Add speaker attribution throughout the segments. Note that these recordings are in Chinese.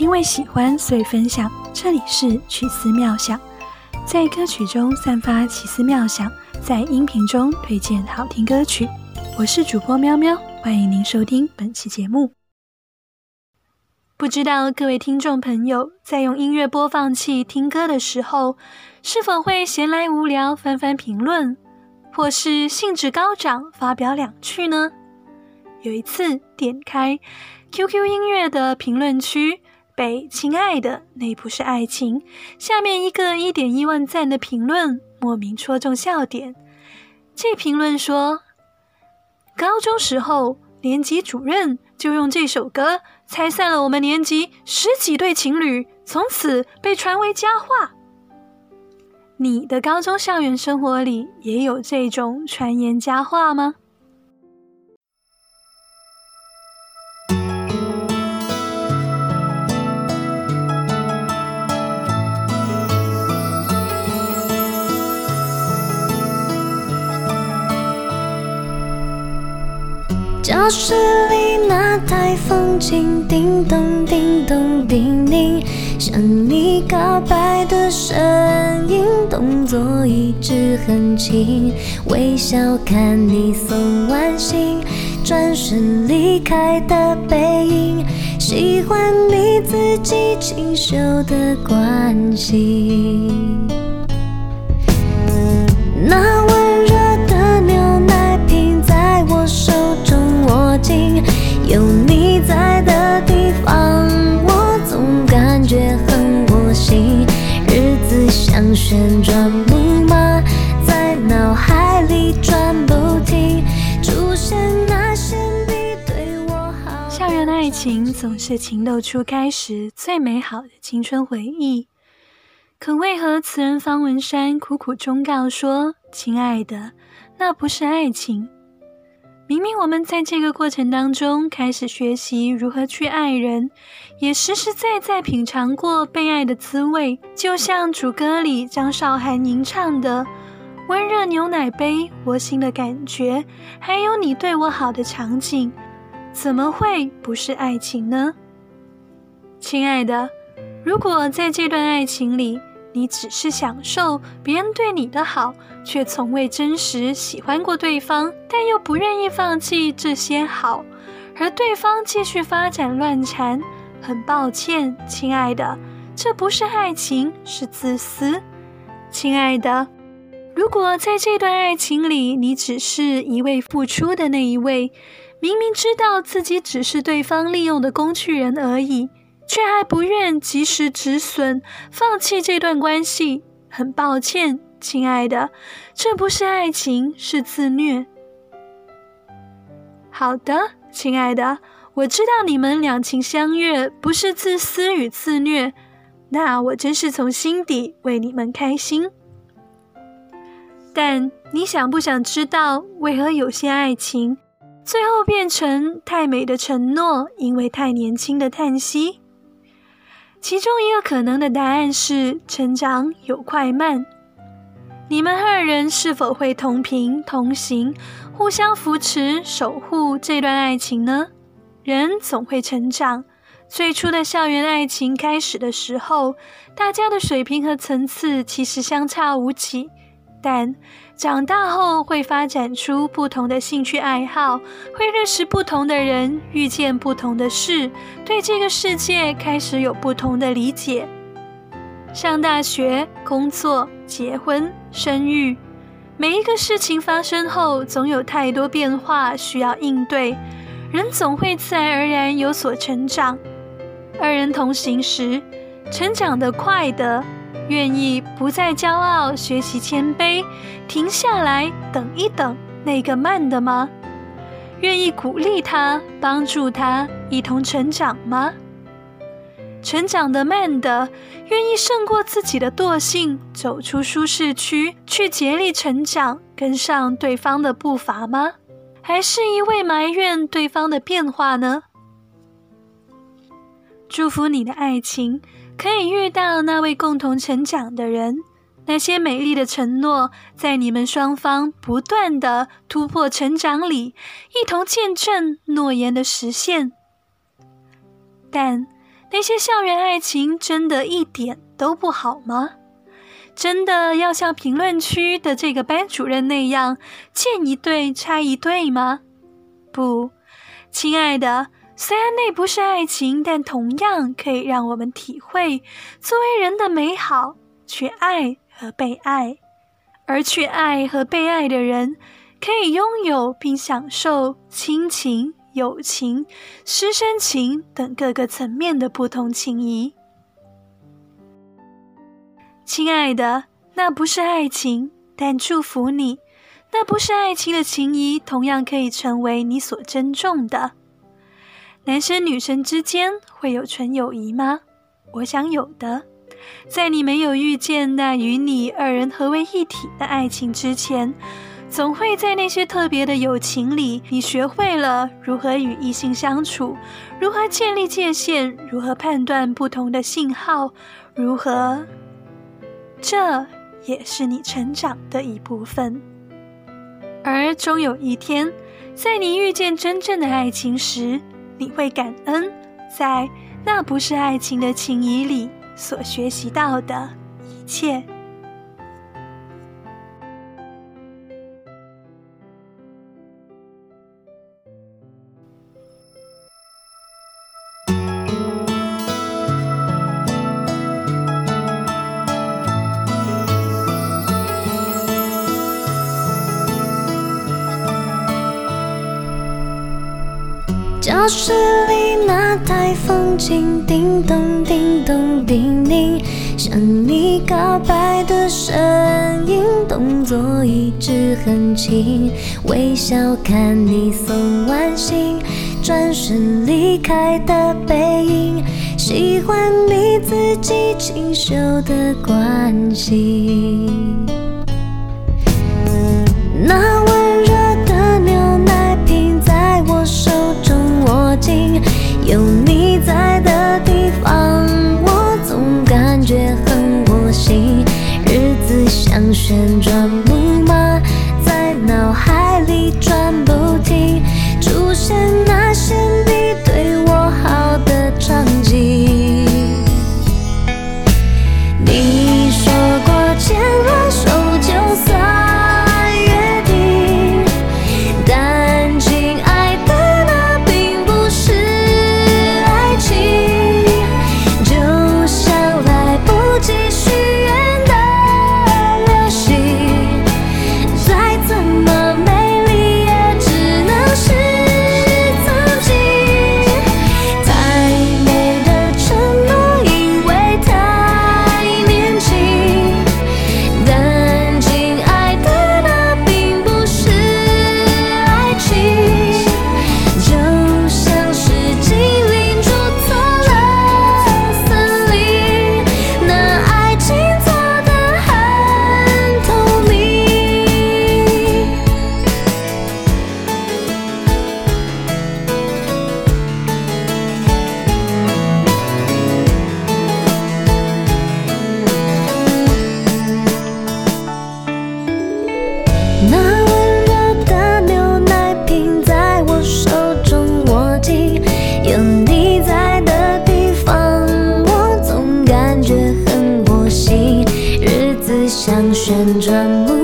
Speaker 1: 因为喜欢，所以分享。这里是曲思妙想，在歌曲中散发奇思妙想，在音频中推荐好听歌曲。我是主播喵喵，欢迎您收听本期节目。不知道各位听众朋友在用音乐播放器听歌的时候，是否会闲来无聊翻翻评论，或是兴致高涨发表两句呢？有一次点开 QQ 音乐的评论区。被亲爱的那不是爱情，下面一个一点一万赞的评论莫名戳中笑点。这评论说：高中时候年级主任就用这首歌拆散了我们年级十几对情侣，从此被传为佳话。你的高中校园生活里也有这种传言佳话吗？
Speaker 2: 室里那台风琴，叮咚叮咚叮咛，向你告白的声音，动作一直很轻，微笑看你送完信，转身离开的背影，喜欢你自己清秀的关心。旋转木马，在脑海里转不停，出现那些你对我好。
Speaker 1: 校园爱情总是情窦初开时最美好的青春回忆，可为何词人方文山苦苦忠告说：“亲爱的，那不是爱情。”明明我们在这个过程当中开始学习如何去爱人，也实实在在品尝过被爱的滋味，就像主歌里张韶涵吟唱的“温热牛奶杯，窝心的感觉”，还有你对我好的场景，怎么会不是爱情呢？亲爱的，如果在这段爱情里，你只是享受别人对你的好，却从未真实喜欢过对方，但又不愿意放弃这些好，而对方继续发展乱缠。很抱歉，亲爱的，这不是爱情，是自私。亲爱的，如果在这段爱情里，你只是一位付出的那一位，明明知道自己只是对方利用的工具人而已。却还不愿及时止损，放弃这段关系。很抱歉，亲爱的，这不是爱情，是自虐。好的，亲爱的，我知道你们两情相悦不是自私与自虐，那我真是从心底为你们开心。但你想不想知道，为何有些爱情最后变成太美的承诺，因为太年轻的叹息？其中一个可能的答案是成长有快慢。你们二人是否会同频同行，互相扶持守护这段爱情呢？人总会成长。最初的校园爱情开始的时候，大家的水平和层次其实相差无几，但。长大后会发展出不同的兴趣爱好，会认识不同的人，遇见不同的事，对这个世界开始有不同的理解。上大学、工作、结婚、生育，每一个事情发生后，总有太多变化需要应对，人总会自然而然有所成长。二人同行时，成长得快的。愿意不再骄傲，学习谦卑，停下来等一等那个慢的吗？愿意鼓励他，帮助他一同成长吗？成长的慢的，愿意胜过自己的惰性，走出舒适区，去竭力成长，跟上对方的步伐吗？还是一味埋怨对方的变化呢？祝福你的爱情。可以遇到那位共同成长的人，那些美丽的承诺，在你们双方不断的突破成长里，一同见证诺言的实现。但那些校园爱情真的一点都不好吗？真的要像评论区的这个班主任那样见一对拆一对吗？不，亲爱的，虽然那不是爱情，但同样可以让我们体会作为人的美好，去爱和被爱。而去爱和被爱的人，可以拥有并享受亲情、友情、师生情等各个层面的不同情谊。亲爱的，那不是爱情，但祝福你，那不是爱情的情谊，同样可以成为你所珍重的。男生女生之间会有纯友谊吗？我想有的。在你没有遇见那与你二人合为一体的爱情之前，总会在那些特别的友情里，你学会了如何与异性相处，如何建立界限，如何判断不同的信号，如何……这也是你成长的一部分。而终有一天，在你遇见真正的爱情时，你会感恩，在那不是爱情的情谊里。所学习到的一切。
Speaker 2: 教室里那台风琴，叮咚叮咚叮咛，向你告白的声音，动作一直很轻，微笑看你送完信，转身离开的背影，喜欢你自己清秀的关心。旋转转
Speaker 1: 不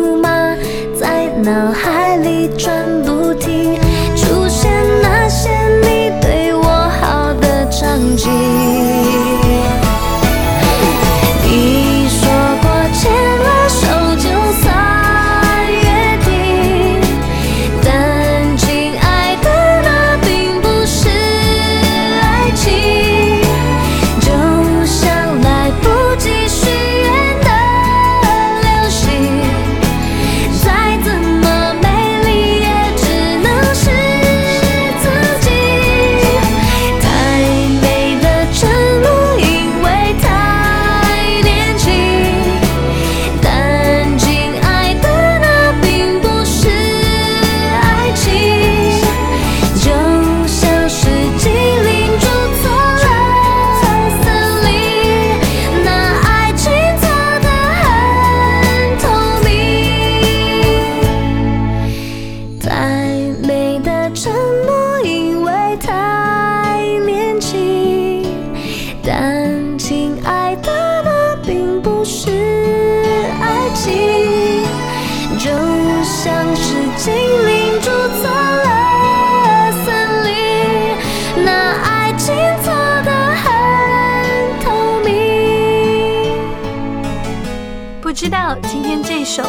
Speaker 1: 知道今天这首《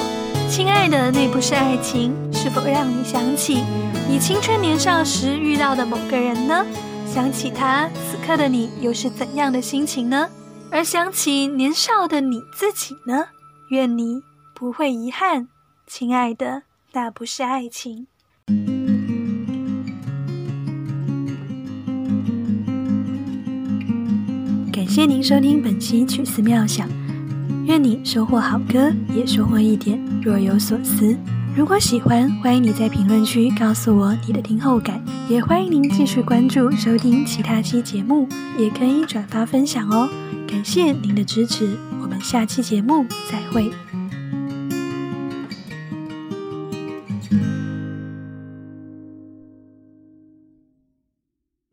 Speaker 1: 亲爱的，那不是爱情》是否让你想起你青春年少时遇到的某个人呢？想起他，此刻的你又是怎样的心情呢？而想起年少的你自己呢？愿你不会遗憾，亲爱的，那不是爱情。感谢您收听本期曲思妙想，愿你收获好歌，也收获一点若有所思。如果喜欢，欢迎你在评论区告诉我你的听后感，也欢迎您继续关注收听其他期节目，也可以转发分享哦。感谢您的支持，我们下期节目再会。